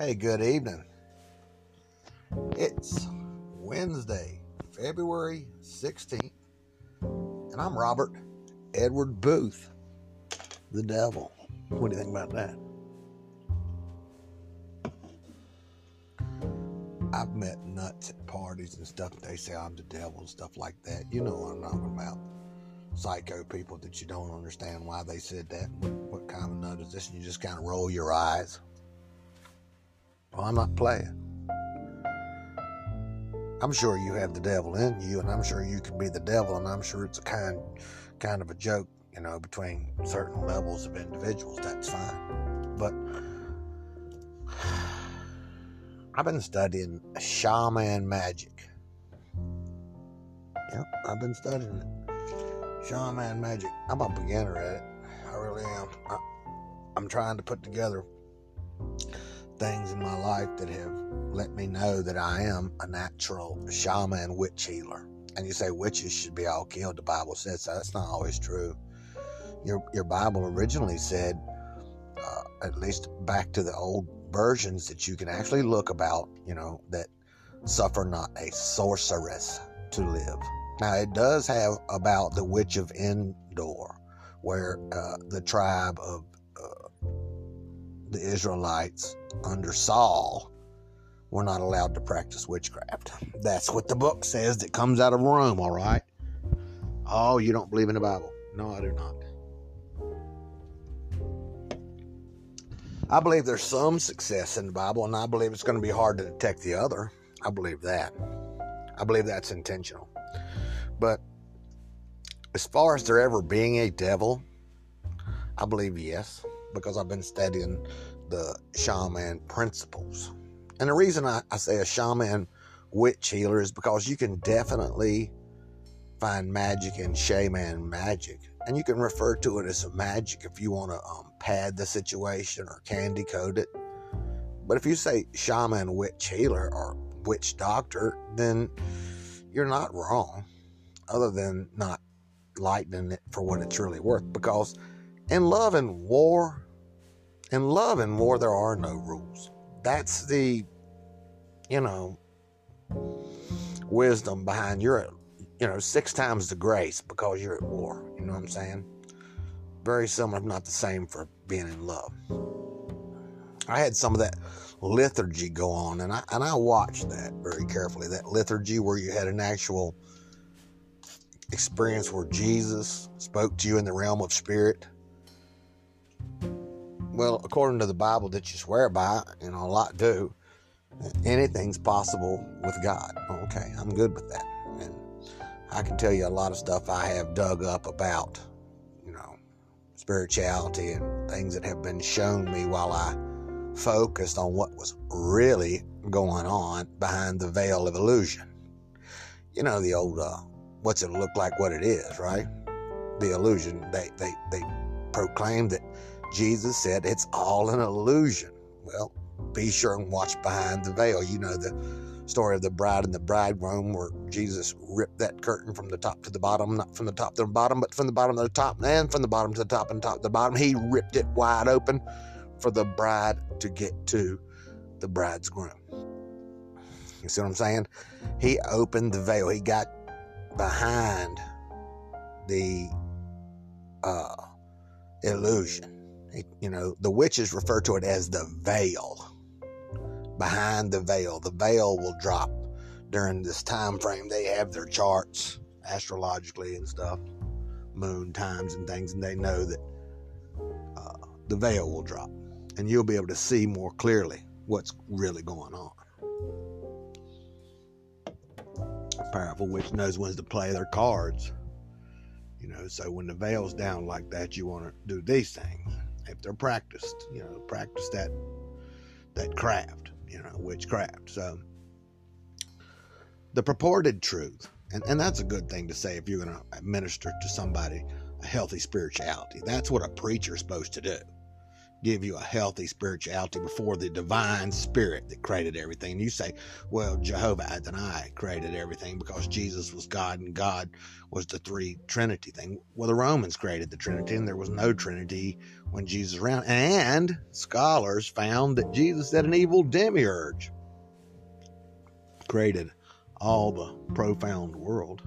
Hey, good evening. It's Wednesday, February 16th, and I'm Robert Edward Boothe, the devil. What do you think about that? I've met nuts at parties and stuff. They say I'm the devil and stuff like that. You know what I'm talking about. Psycho people that you don't understand why they said that. What, what kind of nut is this? And you just kind of roll your eyes. Well, I'm not playing. I'm sure you have the devil in you, and I'm sure you can be the devil, and I'm sure it's a kind, kind of a joke, you know, between certain levels of individuals. That's fine, but I've been studying shaman magic. Yep, I've been studying it. Shaman magic. I'm a beginner at it. I really am. I, I'm trying to put together things in my life that have let me know that I am a natural shaman witch healer. And you say witches should be all killed. The Bible says so. That's not always true. Your your Bible originally said, uh, at least back to the old versions that you can actually look about, you know, that suffer not a sorceress to live. Now it does have about the witch of Endor, where uh, the tribe of uh, the Israelites under Saul were not allowed to practice witchcraft. That's what the book says that comes out of Rome, all right? Oh, you don't believe in the Bible? No, I do not. I believe there's some success in the Bible, and I believe it's going to be hard to detect the other. I believe that. I believe that's intentional. But as far as there ever being a devil, I believe yes, because I've been studying the shaman principles. And the reason I, I say a shaman witch healer is because you can definitely find magic in shaman magic. And you can refer to it as magic if you want to um, pad the situation or candy coat it. But if you say shaman witch healer or witch doctor, then you're not wrong, other than not lightening it for what it's really worth. Because in love and war, in love and war, there are no rules. That's the, you know, wisdom behind your, you know, six times the grace because you're at war. You know what I'm saying? Very similar, if not the same, for being in love. I had some of that liturgy go on, and I and I watched that very carefully. That liturgy where you had an actual experience where Jesus spoke to you in the realm of spirit well, according to the Bible that you swear by, and a lot do, anything's possible with God. Okay, I'm good with that. And I can tell you a lot of stuff I have dug up about, you know, spirituality and things that have been shown me while I focused on what was really going on behind the veil of illusion. You know, the old, uh, what's it look like what it is, right? The illusion. They, they, they proclaim that Jesus said it's all an illusion. Well, be sure and watch behind the veil. You know the story of the bride and the bridegroom where Jesus ripped that curtain from the top to the bottom, not from the top to the bottom, but from the bottom to the top, and from the bottom to the top and top to the bottom. He ripped it wide open for the bride to get to the bride's groom. You see what I'm saying? He opened the veil. He got behind the uh, illusion you know, the witches refer to it as the veil. Behind the veil, the veil will drop during this time frame. They have their charts astrologically and stuff, moon times and things, and they know that uh, the veil will drop, and you'll be able to see more clearly what's really going on. A powerful witch knows when to play their cards. You know, so when the veil's down like that, you want to do these things if they're practiced, you know, practice that that craft, you know, witchcraft. So the purported truth, and, and that's a good thing to say if you're going to minister to somebody a healthy spirituality. That's what a preacher's supposed to do. Give you a healthy spirituality before the divine spirit that created everything. You say, well, Jehovah Adonai created everything because Jesus was God and God was the three Trinity thing. Well, the Romans created the Trinity and there was no Trinity when Jesus was around. And scholars found that Jesus had an evil demiurge created all the profound world.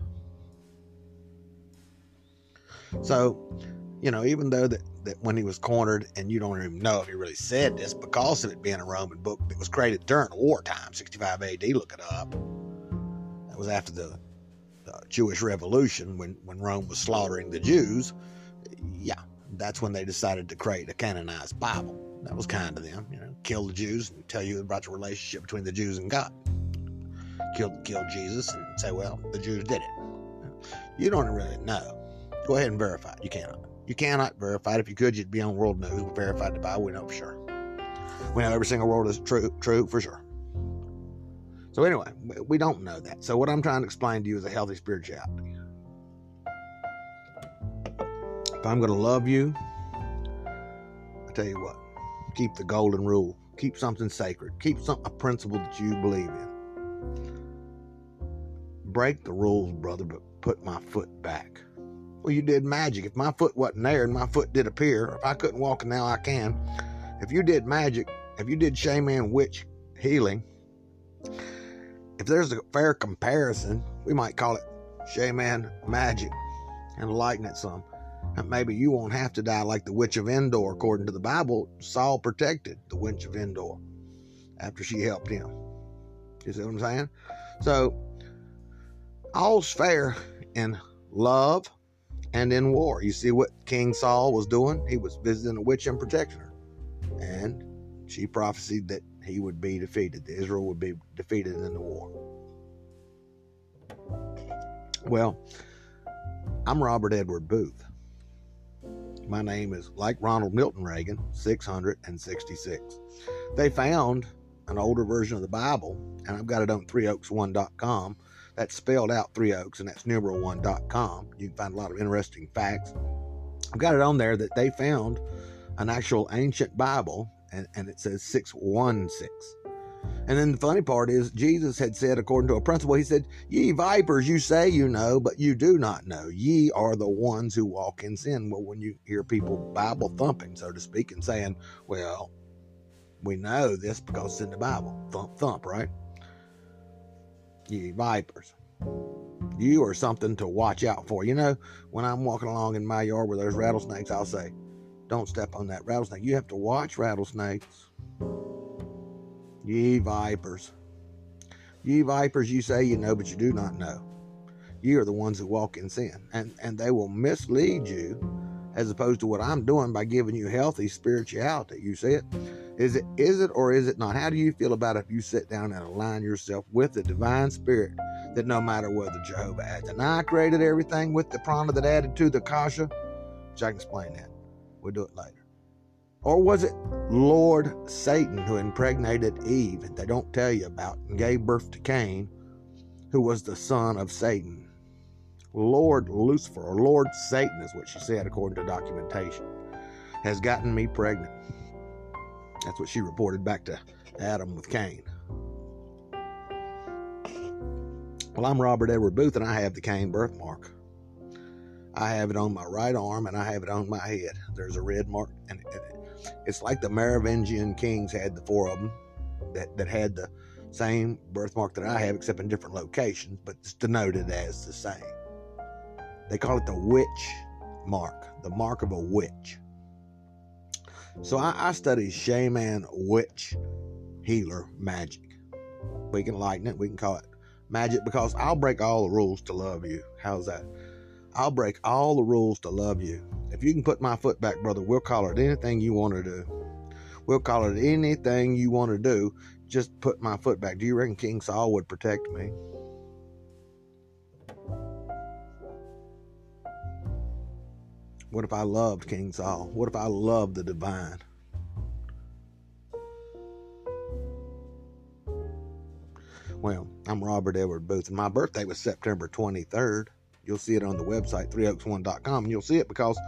So, you know, even though that, that when he was cornered, and you don't even know if he really said this because of it being a Roman book that was created during wartime, 65 AD, look it up. That was after the, the Jewish Revolution when, when Rome was slaughtering the Jews. Yeah, that's when they decided to create a canonized Bible. That was kind of them, you know, kill the Jews and tell you about the relationship between the Jews and God. Kill, kill Jesus and say, well, the Jews did it. You don't really know. Go ahead and verify it. You cannot. You cannot verify it. If you could, you'd be on world news. We verified the Bible. We know for sure. We know every single word is true, true for sure. So anyway, we don't know that. So what I'm trying to explain to you is a healthy spirituality. If I'm going to love you, I tell you what, keep the golden rule. Keep something sacred. Keep some a principle that you believe in. Break the rules, brother, but put my foot back. Well, you did magic. If my foot wasn't there and my foot did appear, if I couldn't walk and now I can, if you did magic, if you did shaman witch healing, if there's a fair comparison, we might call it shaman magic and lighten it some. And maybe you won't have to die like the witch of Endor, according to the Bible. Saul protected the witch of Endor after she helped him. You see what I'm saying? So, all's fair in love and in war. You see what King Saul was doing? He was visiting a witch and protecting her. And she prophesied that he would be defeated, that Israel would be defeated in the war. Well, I'm Robert Edward Boothe. My name is, like Ronald Wilson Reagan, 666. They found an older version of the Bible, and I've got it on 3oaks1.com that's spelled out Three Oaks, and that's numeral1.com. You can find a lot of interesting facts. I've got it on there that they found an actual ancient Bible, and, and it says 616. And then the funny part is, Jesus had said, according to a principle, He said, Ye vipers, you say you know, but you do not know. Ye are the ones who walk in sin. Well, when you hear people Bible thumping, so to speak, and saying, Well, we know this because it's in the Bible. Thump, thump, right? Ye vipers. You are something to watch out for. You know, when I'm walking along in my yard where there's rattlesnakes, I'll say, Don't step on that rattlesnake. You have to watch rattlesnakes. Ye vipers. Ye vipers, you say you know, but you do not know. You are the ones who walk in sin, and, and they will mislead you as opposed to what I'm doing by giving you healthy spirituality. You see it? Is it is it or is it not? How do you feel about if you sit down and align yourself with the divine spirit that no matter whether Jehovah Adonai created everything with the prana that added to the Akasha, which I can explain that. We'll do it later. Or was it Lord Satan who impregnated Eve, that they don't tell you about, and gave birth to Cain, who was the son of Satan? Lord Lucifer, or Lord Satan is what she said according to documentation, has gotten me pregnant. That's what she reported back to Adam with Cain. Well, I'm Robert Edward Boothe, and I have the Cain birthmark. I have it on my right arm, and I have it on my head. There's a red mark, and it's like the Merovingian kings had the four of them that, that had the same birthmark that I have, except in different locations, but it's denoted as the same. They call it the witch mark, the mark of a witch. So I, I study shaman, witch, healer, magic. We can lighten it. We can call it magic because I'll break all the rules to love you. How's that? I'll break all the rules to love you. If you can put my foot back, brother, we'll call it anything you want to do. We'll call it anything you want to do. Just put my foot back. Do you reckon King Saul would protect me? What if I loved King Saul? What if I loved the divine? Well, I'm Robert Edward Boothe, and my birthday was September 23rd. You'll see it on the website, 3oaks1.com, and you'll see it because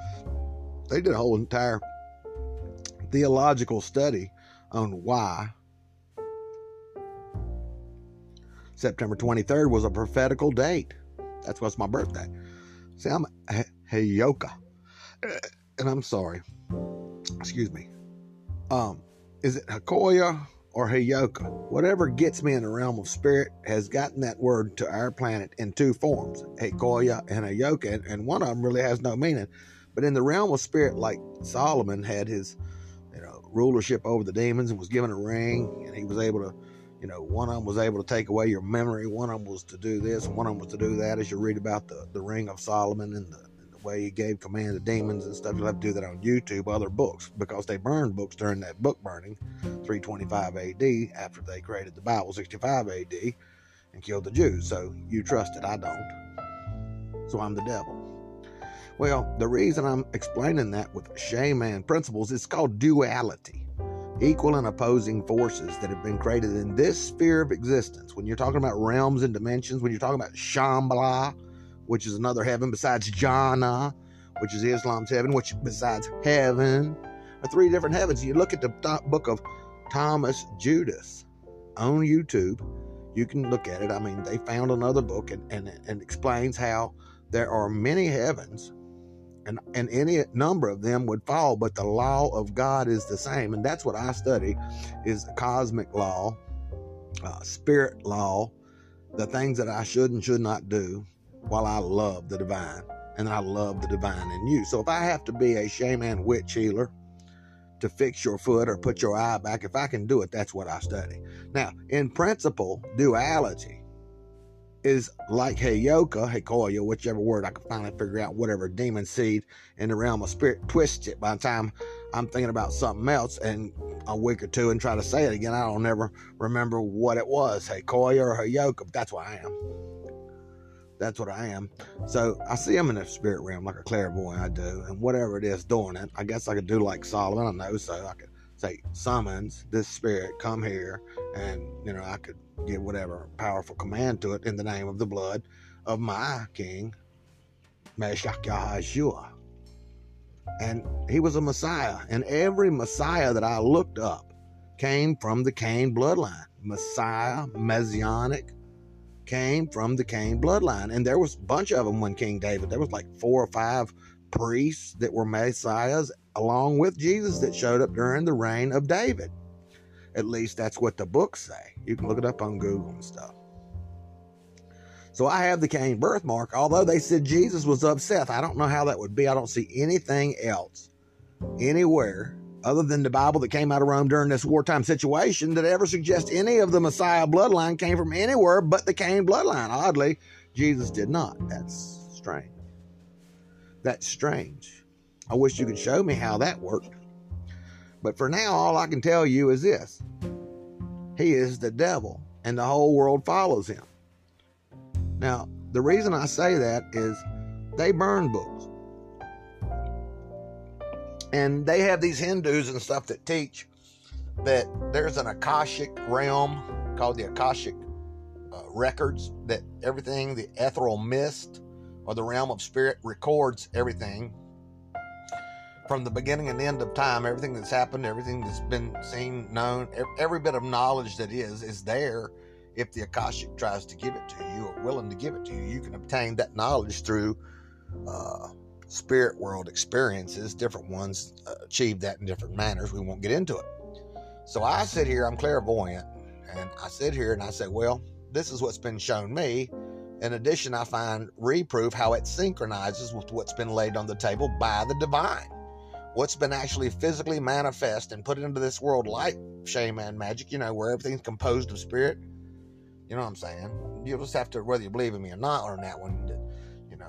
they did a whole entire theological study on why September 23rd was a prophetical date. That's what's my birthday. See, I'm Heyoka. And I'm sorry. Excuse me. Um, is it Hakoya or Hayoka? Whatever gets me in the realm of spirit has gotten that word to our planet in two forms, Hakoya and Hayoka, and, and one of them really has no meaning. But in the realm of spirit, like Solomon had his, you know, rulership over the demons and was given a ring, and he was able to you know, one of them was able to take away your memory. One of them was to do this, one of them was to do that. As you read about the, the Ring of Solomon and the, way he gave command to demons and stuff, you'll have to do that on YouTube, other books, because they burned books during that book burning, 325 AD, after they created the Bible, 65 AD, and killed the Jews. So you trust it, I don't. So I'm the devil. Well, the reason I'm explaining that with shaman principles is called duality equal and opposing forces that have been created in this sphere of existence. When you're talking about realms and dimensions, when you're talking about Shambhala, which is another heaven besides Jannah, which is Islam's heaven, which besides heaven, are three different heavens. You look at the book of Thomas Judas on YouTube. You can look at it. I mean, they found another book and, and, and explains how there are many heavens and, and any number of them would fall but the law of god is the same and that's what i study is cosmic law uh, spirit law the things that i should and should not do while i love the divine and i love the divine in you so if i have to be a shaman witch healer to fix your foot or put your eye back if i can do it that's what i study now in principle duality is like Heyoka, Hekoya, whichever word I can finally figure out, whatever demon seed in the realm of spirit, twist it by the time I'm thinking about something else and a week or two and try to say it again. I don't never remember what it was, Hekoya or Heyoka, but that's what I am. That's what I am. So I see him in the spirit realm like a clairvoyant, I do, and whatever it is doing it, I guess I could do like Solomon, I know, so I could say, summons this spirit, come here, and you know, I could give whatever powerful command to it in the name of the blood of my king, Meshach Yahshua. And he was a Messiah. And every Messiah that I looked up came from the Cain bloodline. Messiah, Messianic, came from the Cain bloodline. And there was a bunch of them when King David, there was like four or five priests that were messiahs along with Jesus that showed up during the reign of David. At least that's what the books say. You can look it up on Google and stuff. So I have the Cain birthmark, although they said Jesus was of Seth. I don't know how that would be. I don't see anything else anywhere other than the Bible that came out of Rome during this wartime situation that ever suggests any of the Messiah bloodline came from anywhere but the Cain bloodline. Oddly, Jesus did not. That's strange. That's strange. I wish you could show me how that worked. But for now, all I can tell you is this He is the devil, and the whole world follows him. Now, the reason I say that is they burn books. And they have these Hindus and stuff that teach that there's an Akashic realm called the Akashic uh, records, that everything, the ethereal mist or the realm of spirit records everything from the beginning and end of time, everything that's happened, everything that's been seen, known, every bit of knowledge that is, is there. If the Akashic tries to give it to you or willing to give it to you, you can obtain that knowledge through uh, spirit world experiences. Different ones uh, achieve that in different manners. We won't get into it. So I sit here, I'm clairvoyant, and I sit here and I say, well, this is what's been shown me. In addition, I find reproof how it synchronizes with what's been laid on the table by the divine what's been actually physically manifest and put into this world like shaman magic, you know, where everything's composed of spirit. You know what I'm saying? You'll just have to, whether you believe in me or not, on that one.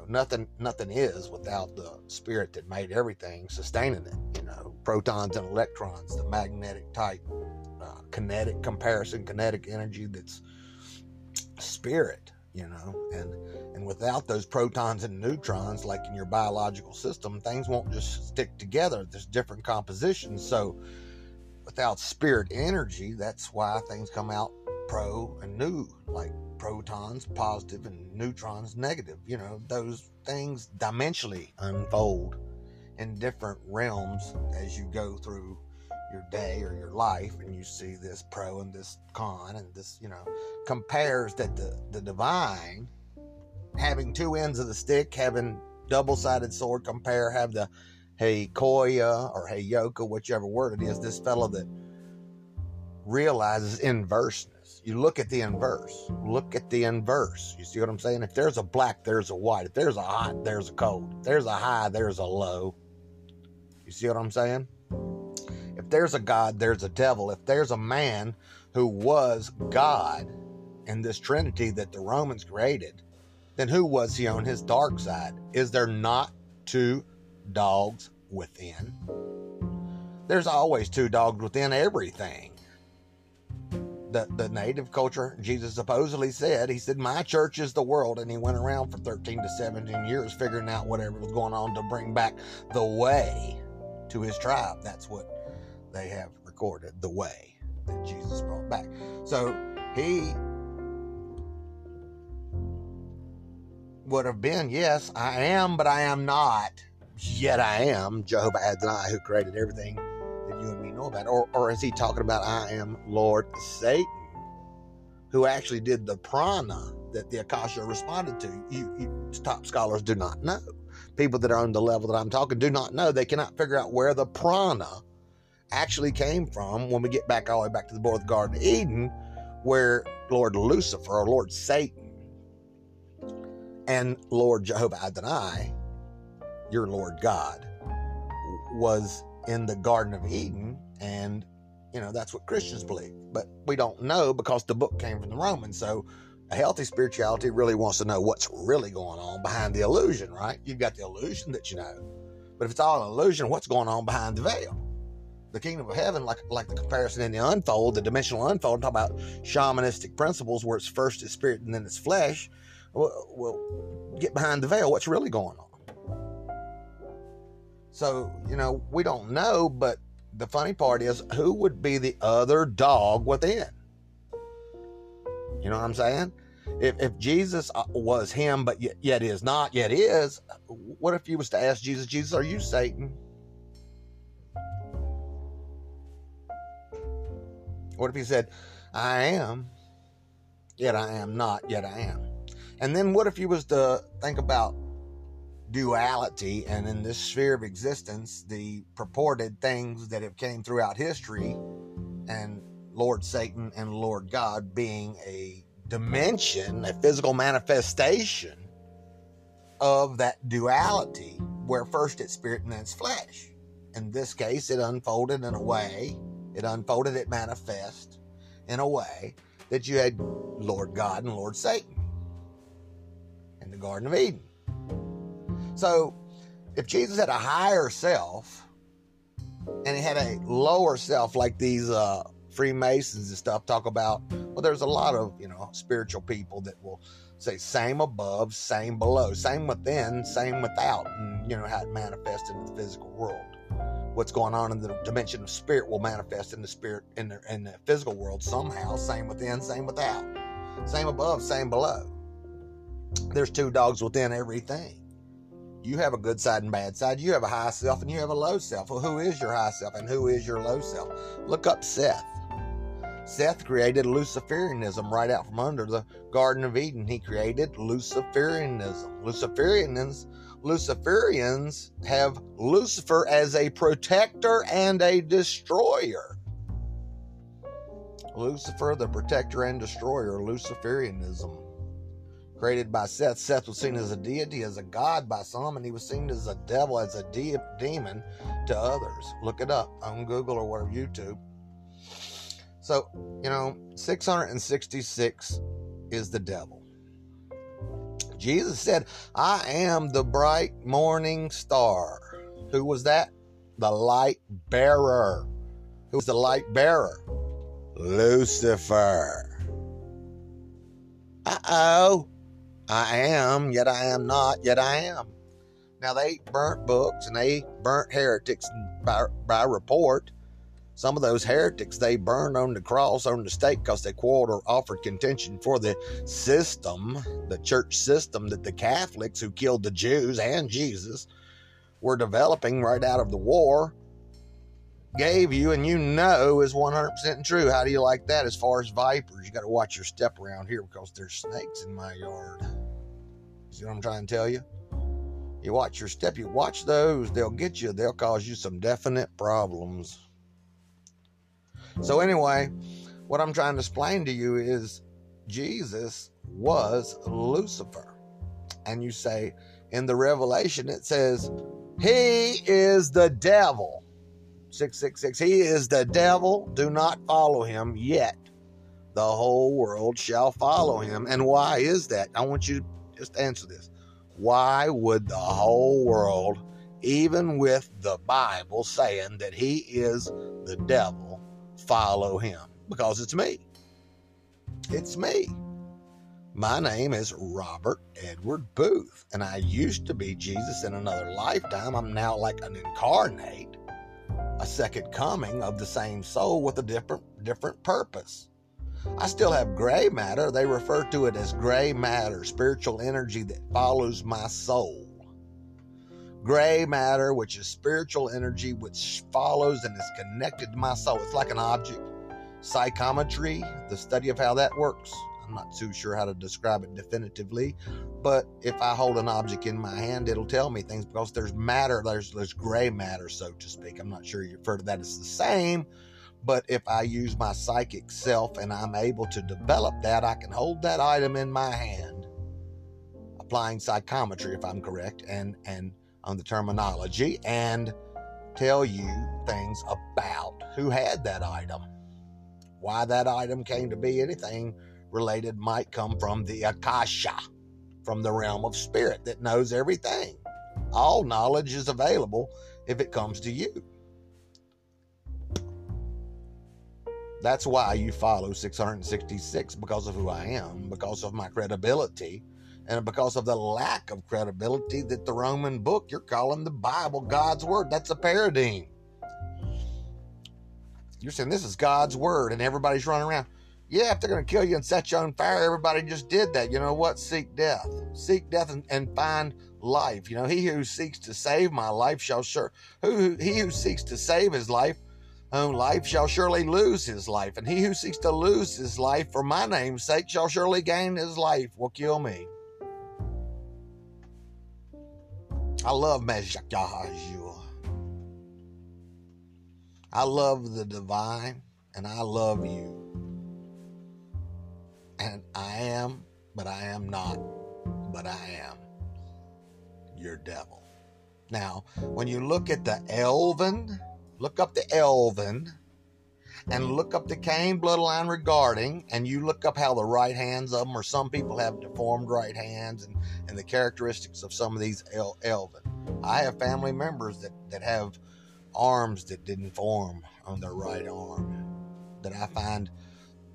Nothing, nothing is without the spirit that made everything, sustaining it. You know, protons and electrons, the magnetic type, uh, kinetic comparison, kinetic energy that's spirit you know. And and without those protons and neutrons like in your biological system things won't just stick together. There's different compositions. So without spirit energy that's why things come out pro and new like protons positive and neutrons negative you know those things dimensionally unfold in different realms as you go through your day or your life and you see this pro and this con and this you know compares that the the divine having two ends of the stick having double-sided sword compare have the hey koya or hey yoka whichever word it is this fellow that realizes inverseness you look at the inverse look at the inverse you see what i'm saying if there's a black there's a white if there's a hot there's a cold if there's a high there's a low you see what i'm saying if there's a God, there's a devil. If there's a man who was God in this Trinity that the Romans created, then who was he on his dark side? Is there not two dogs within? There's always two dogs within everything. The, the native culture, Jesus supposedly said, he said, My church is the world. And he went around for 13 to 17 years figuring out whatever was going on to bring back the way to his tribe. That's what they have recorded the way that Jesus brought back. So he would have been, yes, I am, but I am not. Yet I am Jehovah Adonai, who created everything you and me know about. Or, or is he talking about I am Lord Satan, who actually did the prana that the Akasha responded to? You, you top scholars do not know. People that are on the level that I'm talking do not know. They cannot figure out where the prana actually came from when we get back all the way back to the board of the Garden of Eden, where Lord Lucifer or Lord Satan and Lord Jehovah Adonai, your Lord God, was in the Garden of Eden. And, you know, that's what Christians believe. But we don't know because the book came from the Romans. So a healthy spirituality really wants to know what's really going on behind the illusion, right? You've got the illusion that you know. But if it's all an illusion, what's going on behind the veil? the kingdom of heaven, like like the comparison in the unfold, the dimensional unfold, talk about shamanistic principles where it's first it's spirit and then it's flesh. Well, well, get behind the veil. What's really going on? So you know we don't know, but the funny part is who would be the other dog within? You know what I'm saying? If, if Jesus uh, was him, but yet, yet is not, yet is, what if you was to ask Jesus, Jesus, are you Satan? What if he said, I am, yet I am not, yet I am? And then what if you was to think about duality and in this sphere of existence, the purported things that have came throughout history and Lord Satan and Lord God being a dimension, a physical manifestation of that duality, where first it's spirit and then it's flesh. In this case, it unfolded in a way it unfolded, it manifest in a way that you had Lord God and Lord Satan in the Garden of Eden. So, if Jesus had a higher self and he had a lower self, like these uh, Freemasons and stuff talk about, well, there's a lot of you know spiritual people that will say same above, same below, same within, same without, and you know how it manifests in the physical world what's going on in the dimension of spirit will manifest in the spirit in the, in the physical world somehow. Same within, same without. Same above, same below. There's two dogs within everything. You have a good side and bad side. You have a high self and you have a low self. Well, who is your high self and who is your low self? Look up Seth. Seth created Luciferianism right out from under the Garden of Eden. He created Luciferianism. Luciferianism Luciferians have Lucifer as a protector and a destroyer. Lucifer, the protector and destroyer, Luciferianism. Created by Seth. Seth was seen as a deity, as a god by some, and he was seen as a devil, as a de- demon to others. Look it up on Google or whatever, YouTube. So, you know, 666 is the devil. Jesus said, I am the bright morning star. Who was that? The light bearer. Who was the light bearer? Lucifer. Uh oh. I am, yet I am not, yet I am. Now, they burnt books and they burnt heretics by, by report. Some of those heretics they burned on the cross on the stake because they quarreled or offered contention for the system, the church system that the Catholics who killed the Jews and Jesus were developing right out of the war gave you and you know is 100% true. How do you like that as far as vipers? You got to watch your step around here because there's snakes in my yard. See what I'm trying to tell you? You watch your step, you watch those, they'll get you, they'll cause you some definite problems. So, anyway, what I'm trying to explain to you is Jesus was Lucifer. And you say, in the Revelation, it says, He is the devil. 666. He is the devil. Do not follow him yet. The whole world shall follow him. And why is that? I want you to just answer this. Why would the whole world, even with the Bible saying that he is the devil, follow him? Because it's me. It's me. My name is Robert Edward Boothe, and I used to be Jesus in another lifetime. I'm now like an incarnate, a second coming of the same soul with a different different purpose. I still have gray matter. They refer to it as gray matter, spiritual energy that follows my soul. Gray matter, which is spiritual energy which follows and is connected to my soul. It's like an object. Psychometry, the study of how that works. I'm not too sure how to describe it definitively, but if I hold an object in my hand, it'll tell me things because there's matter, there's there's gray matter, so to speak. I'm not sure you refer to that as the same, but if I use my psychic self and I'm able to develop that, I can hold that item in my hand, applying psychometry, if I'm correct, and and on the terminology, and tell you things about who had that item, why that item came to be, anything related might come from the Akasha, from the realm of spirit that knows everything. All knowledge is available if it comes to you. That's why you follow 666 because of who I am, because of my credibility, and because of the lack of credibility that the Roman book you're calling the Bible God's Word. That's a paradigm. You're saying this is God's Word, and everybody's running around. Yeah, if they're going to kill you and set you on fire, everybody just did that. You know what? Seek death. Seek death and, and find life. You know, he who seeks to save my life shall sure who he who seeks to save his life own life shall surely lose his life, and he who seeks to lose his life for my name's sake shall surely gain his life. Will kill me. I love Meshachahajua. I love the divine, and I love you and I am, but I am not, but I am your devil. Now, when you look at the Elven, look up the Elven and look up the Cain bloodline regarding, and you look up how the right hands of them, or some people have deformed right hands, and, and the characteristics of some of these El- Elven. I have family members that, that have arms that didn't form on their right arm that I find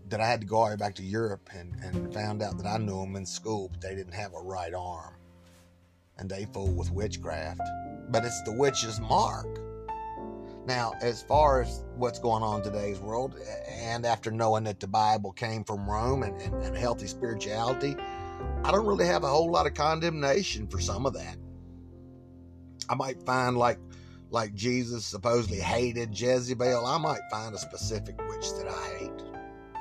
that I had to go all back to Europe and, and found out that I knew them in school, but they didn't have a right arm. And they fool with witchcraft. But it's the witch's mark. Now, as far as what's going on in today's world, and after knowing that the Bible came from Rome and, and, and healthy spirituality, I don't really have a whole lot of condemnation for some of that. I might find like like Jesus supposedly hated Jezebel, I might find a specific witch that I hate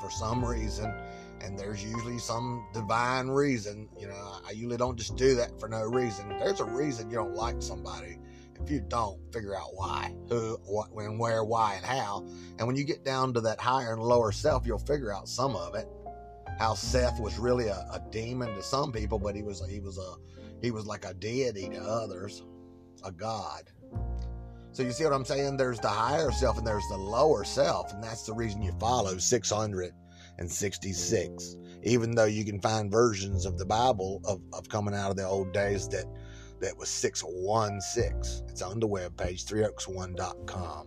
for some reason, and there's usually some divine reason. You know, I usually don't just do that for no reason. There's a reason you don't like somebody. If you don't, figure out why, who, what, when, where, why, and how. And when you get down to that higher and lower self, you'll figure out some of it. How Seth was really a, a demon to some people, but he was he was a he was like a deity to others, a god. So you see what I'm saying? There's the higher self and there's the lower self, and that's the reason you follow 666. Even though you can find versions of the Bible of, of coming out of the old days that that was 616. It's on the web page, webpage, threeoaks1.com.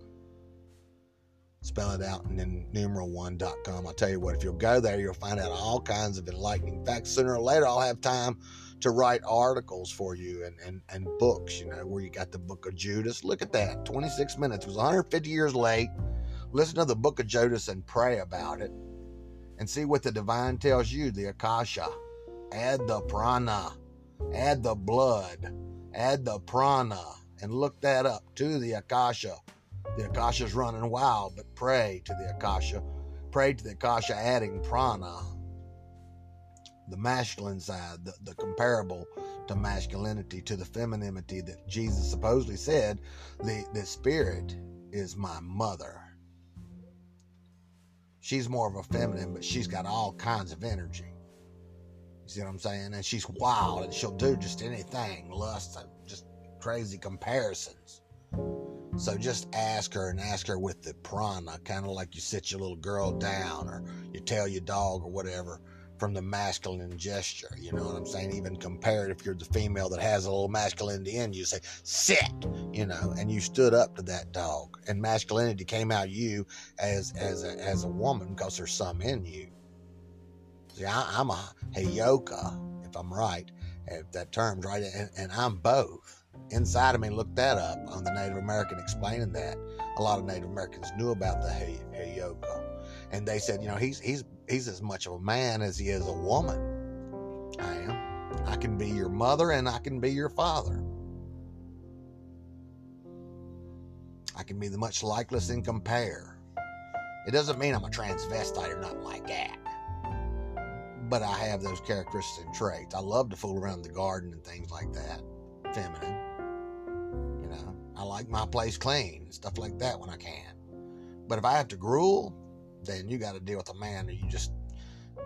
Spell it out and then numeral1.com. I'll tell you what, if you'll go there, you'll find out all kinds of enlightening facts. Sooner or later, I'll have time to write articles for you and, and, and books, you know, where you got the book of Judas. Look at that 26 minutes. It was 150 years late. Listen to the book of Judas and pray about it and see what the divine tells you the Akasha. Add the prana, add the blood, add the prana, and look that up to the Akasha. The Akasha's running wild, but pray to the Akasha. Pray to the Akasha, adding prana, the masculine side, the, the comparable to masculinity, to the femininity that Jesus supposedly said, the, the spirit is my mother. She's more of a feminine, but she's got all kinds of energy. You see what I'm saying? And she's wild and she'll do just anything, lust, just crazy comparisons. So just ask her and ask her with the prana, kind of like you sit your little girl down or you tell your dog or whatever from the masculine gesture. You know what I'm saying? Even compared if you're the female that has a little masculinity in you, say, sit, you know, and you stood up to that dog. And masculinity came out of you as as a, as a woman because there's some in you. See, I, am a heyoka, if I'm right, if that term's right, and, and I'm both. Inside of me, look that up on the Native American explaining that. A lot of Native Americans knew about the heyoka, and they said, you know, he's he's he's as much of a man as he is a woman. I am. I can be your mother and I can be your father. I can be the much likeless and compare. It doesn't mean I'm a transvestite or nothing like that. But I have those characteristics and traits. I love to fool around the garden and things like that. Feminine. You know, I like my place clean, and stuff like that when I can. But if I have to gruel, then you got to deal with a man and you just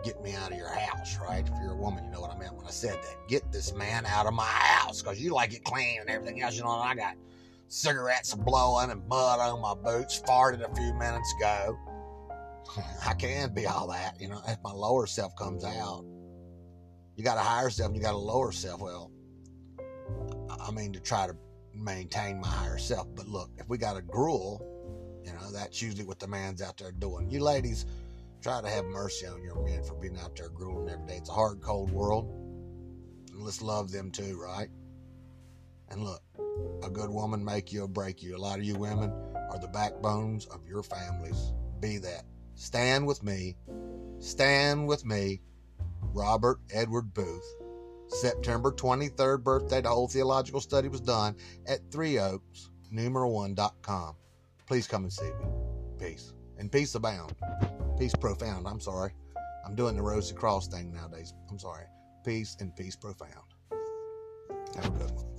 get me out of your house, right? If you're a woman, you know what I meant when I said that. Get this man out of my house because you like it clean and everything else. You know, I got cigarettes blowing and mud on my boots, farted a few minutes ago. I can be all that, you know, if my lower self comes out. You got a higher self you got a lower self. Well, I mean, to try to maintain my higher self. But look, if we got a gruel, you know, that's usually what the man's out there doing. You ladies, try to have mercy on your men for being out there grueling every day. It's a hard, cold world. And let's love them too, right? And look, a good woman make you or break you. A lot of you women are the backbones of your families. Be that. Stand with me. Stand with me. Robert Edward Boothe. September 23rd birthday, the whole theological study was done at Three Oaks, numeral1.com. Please come and see me. Peace. And peace abound. Peace profound. I'm sorry. I'm doing the Rosy Cross thing nowadays. I'm sorry. Peace and peace profound. Have a good one.